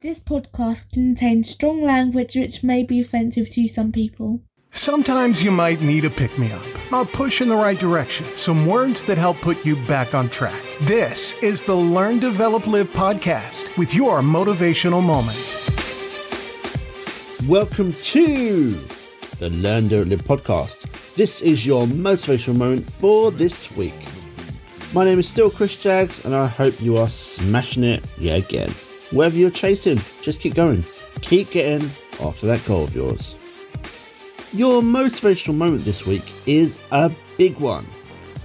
This podcast contains strong language which may be offensive to some people. Sometimes you might need a pick me up, a push in the right direction, some words that help put you back on track. This is the Learn, Develop, Live podcast with your motivational moment. Welcome to the Learn, Develop, Live podcast. This is your motivational moment for this week. My name is still Chris Jags, and I hope you are smashing it yet again. Wherever you're chasing, just keep going. Keep getting after that goal of yours. Your motivational moment this week is a big one,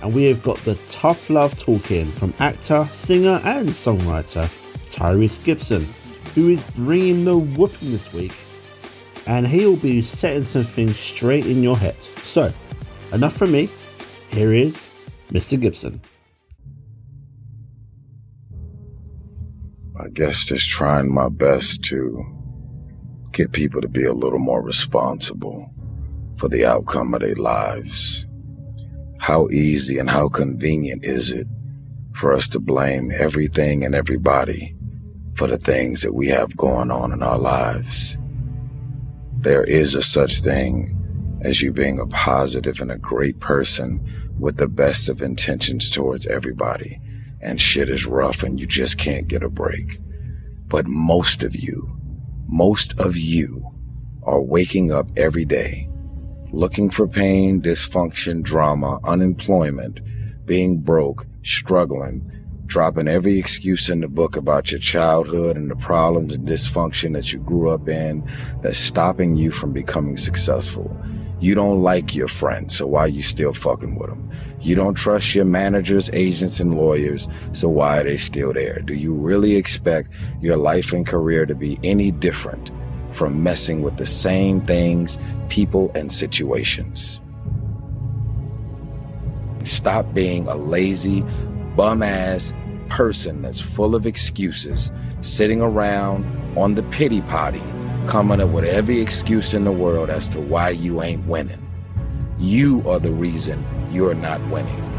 and we have got the tough love talking from actor, singer, and songwriter Tyrese Gibson, who is bringing the whooping this week, and he'll be setting some things straight in your head. So, enough from me. Here is Mr. Gibson. Guess just trying my best to get people to be a little more responsible for the outcome of their lives. How easy and how convenient is it for us to blame everything and everybody for the things that we have going on in our lives? There is a such thing as you being a positive and a great person with the best of intentions towards everybody and shit is rough and you just can't get a break. But most of you, most of you are waking up every day looking for pain, dysfunction, drama, unemployment, being broke, struggling, dropping every excuse in the book about your childhood and the problems and dysfunction that you grew up in that's stopping you from becoming successful. You don't like your friends, so why are you still fucking with them? You don't trust your managers, agents, and lawyers, so why are they still there? Do you really expect your life and career to be any different from messing with the same things, people, and situations? Stop being a lazy, bum ass person that's full of excuses, sitting around on the pity potty coming up with every excuse in the world as to why you ain't winning. You are the reason you're not winning.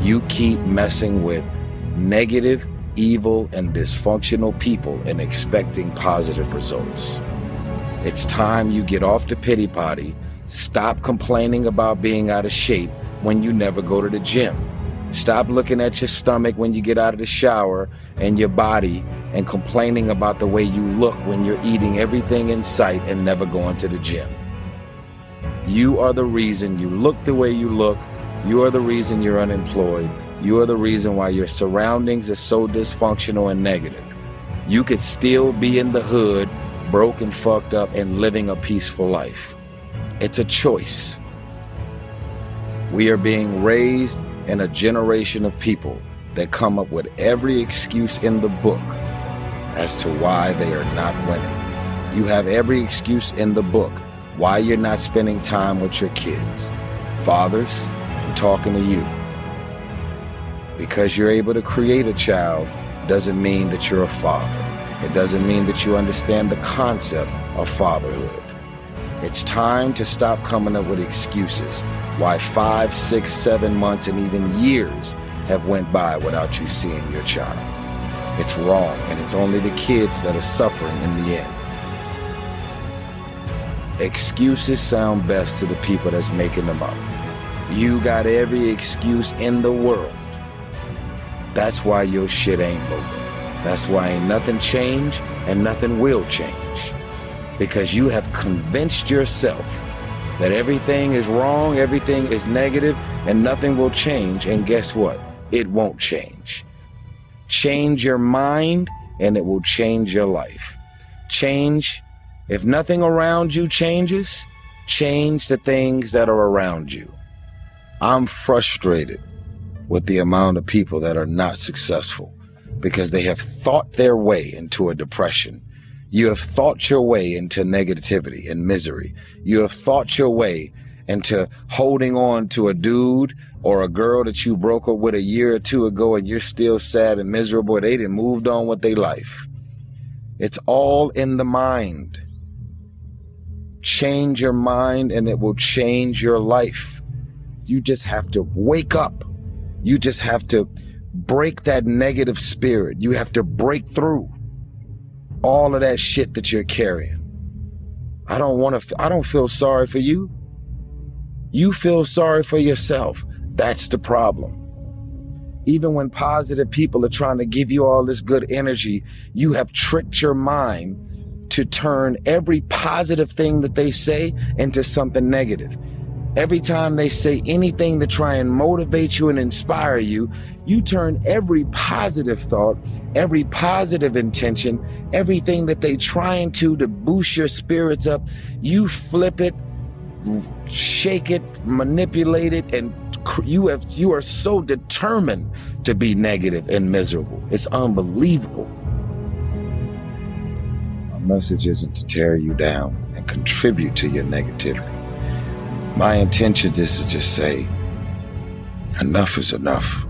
You keep messing with negative, evil, and dysfunctional people and expecting positive results. It's time you get off the pity potty, stop complaining about being out of shape when you never go to the gym. Stop looking at your stomach when you get out of the shower and your body and complaining about the way you look when you're eating everything in sight and never going to the gym. You are the reason you look the way you look. You are the reason you're unemployed. You are the reason why your surroundings are so dysfunctional and negative. You could still be in the hood, broken, fucked up, and living a peaceful life. It's a choice. We are being raised in a generation of people that come up with every excuse in the book as to why they are not winning. You have every excuse in the book why you're not spending time with your kids. Fathers, I'm talking to you. Because you're able to create a child doesn't mean that you're a father. It doesn't mean that you understand the concept of fatherhood. It's time to stop coming up with excuses why five, six, seven months, and even years have went by without you seeing your child. It's wrong, and it's only the kids that are suffering in the end. Excuses sound best to the people that's making them up. You got every excuse in the world. That's why your shit ain't moving. That's why ain't nothing changed and nothing will change. Because you have convinced yourself that everything is wrong, everything is negative, and nothing will change. And guess what? It won't change. Change your mind and it will change your life. Change, if nothing around you changes, change the things that are around you. I'm frustrated with the amount of people that are not successful because they have thought their way into a depression you have thought your way into negativity and misery. You have thought your way into holding on to a dude or a girl that you broke up with a year or two ago and you're still sad and miserable. They didn't moved on with their life. It's all in the mind. Change your mind and it will change your life. You just have to wake up. You just have to break that negative spirit. You have to break through. all of that shit that you're carrying. I don't want to, I don't feel sorry for you. You feel sorry for yourself. That's the problem. Even when positive people are trying to give you all this good energy, you have tricked your mind to turn every positive thing that they say into something negative. Every time they say anything to try and motivate you and inspire you, you turn every positive thought, every positive intention, everything that they trying to to boost your spirits up, you flip it, shake it, manipulate it, and you have you are so determined to be negative and miserable. It's unbelievable. My message isn't to tear you down and contribute to your negativity. My intention is to just say, enough is enough.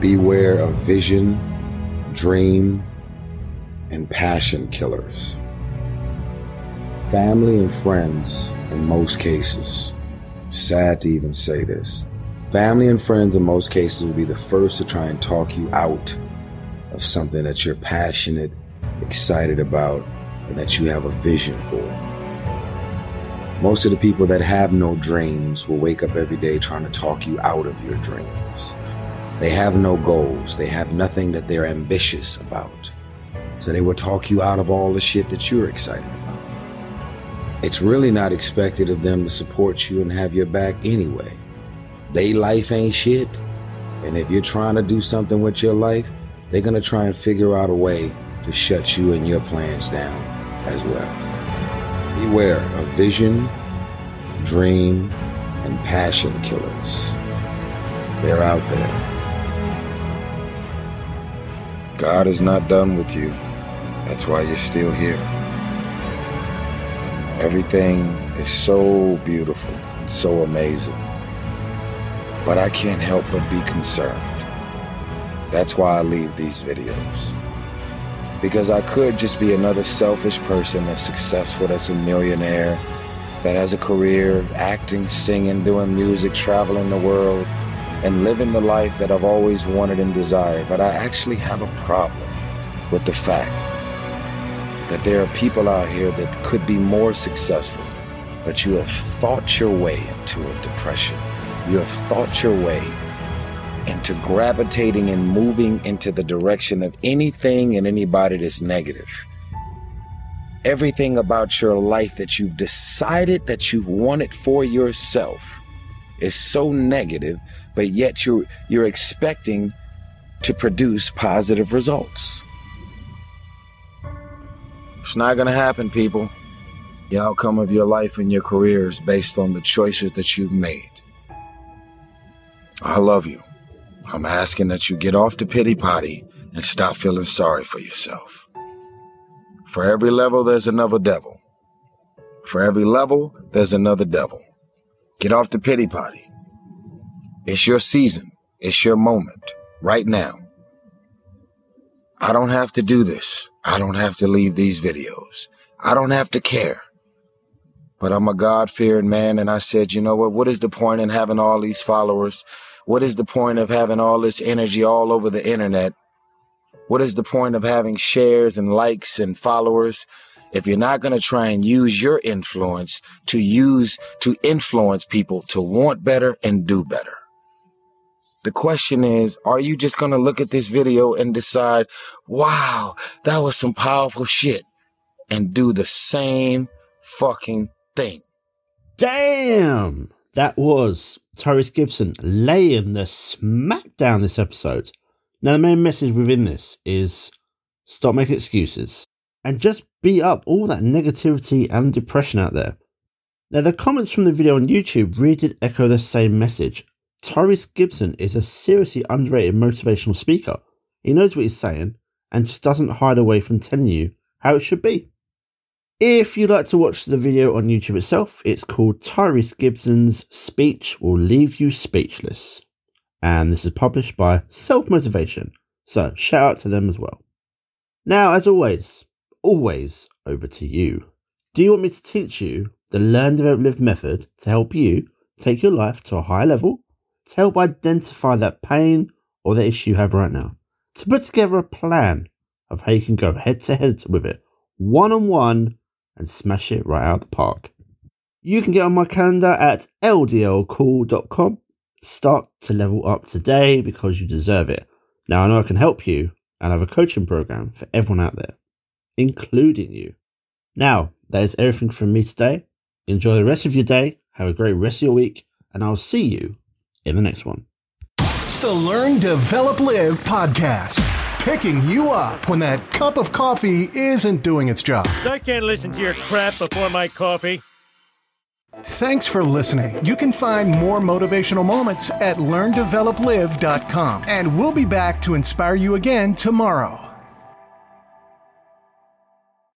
Beware of vision, dream, and passion killers. Family and friends, in most cases, sad to even say this, family and friends in most cases will be the first to try and talk you out of something that you're passionate, excited about, and that you have a vision for. Most of the people that have no dreams will wake up every day trying to talk you out of your dreams. They have no goals. They have nothing that they're ambitious about. So they will talk you out of all the shit that you're excited about. It's really not expected of them to support you and have your back anyway. They life ain't shit. And if you're trying to do something with your life, they're going to try and figure out a way to shut you and your plans down as well. Beware of vision, dream, and passion killers. They're out there. God is not done with you. That's why you're still here. Everything is so beautiful and so amazing. But I can't help but be concerned. That's why I leave these videos because I could just be another selfish person that's successful, that's a millionaire, that has a career acting, singing, doing music, traveling the world, and living the life that I've always wanted and desired. But I actually have a problem with the fact that there are people out here that could be more successful, but you have thought your way into a depression. You have thought your way into gravitating and moving into the direction of anything and anybody that's negative. Everything about your life that you've decided that you've wanted for yourself is so negative, but yet you're, you're expecting to produce positive results. It's not going to happen, people. The outcome of your life and your career is based on the choices that you've made. I love you. I'm asking that you get off the pity potty and stop feeling sorry for yourself. For every level, there's another devil. For every level, there's another devil. Get off the pity potty. It's your season. It's your moment. Right now. I don't have to do this. I don't have to leave these videos. I don't have to care. But I'm a God fearing man, and I said, you know what? What is the point in having all these followers what is the point of having all this energy all over the internet? What is the point of having shares and likes and followers if you're not going to try and use your influence to use to influence people to want better and do better? The question is, are you just going to look at this video and decide, wow, that was some powerful shit and do the same fucking thing? Damn, that was Tyrese Gibson laying the smack down this episode. Now, the main message within this is stop making excuses and just beat up all that negativity and depression out there. Now, the comments from the video on YouTube really did echo the same message. Tyrese Gibson is a seriously underrated motivational speaker. He knows what he's saying and just doesn't hide away from telling you how it should be. If you'd like to watch the video on YouTube itself, it's called Tyrese Gibson's Speech Will Leave You Speechless. And this is published by Self Motivation. So shout out to them as well. Now, as always, always over to you. Do you want me to teach you the Learn, Develop, Live method to help you take your life to a higher level, to help identify that pain or the issue you have right now, to put together a plan of how you can go head to head with it, one on one, and smash it right out of the park. You can get on my calendar at ldlcool.com. Start to level up today because you deserve it. Now, I know I can help you and I have a coaching program for everyone out there, including you. Now, that is everything from me today. Enjoy the rest of your day, have a great rest of your week, and I'll see you in the next one. The Learn, Develop, Live podcast. Picking you up when that cup of coffee isn't doing its job. I can't listen to your crap before my coffee. Thanks for listening. You can find more motivational moments at learndeveloplive.com. And we'll be back to inspire you again tomorrow.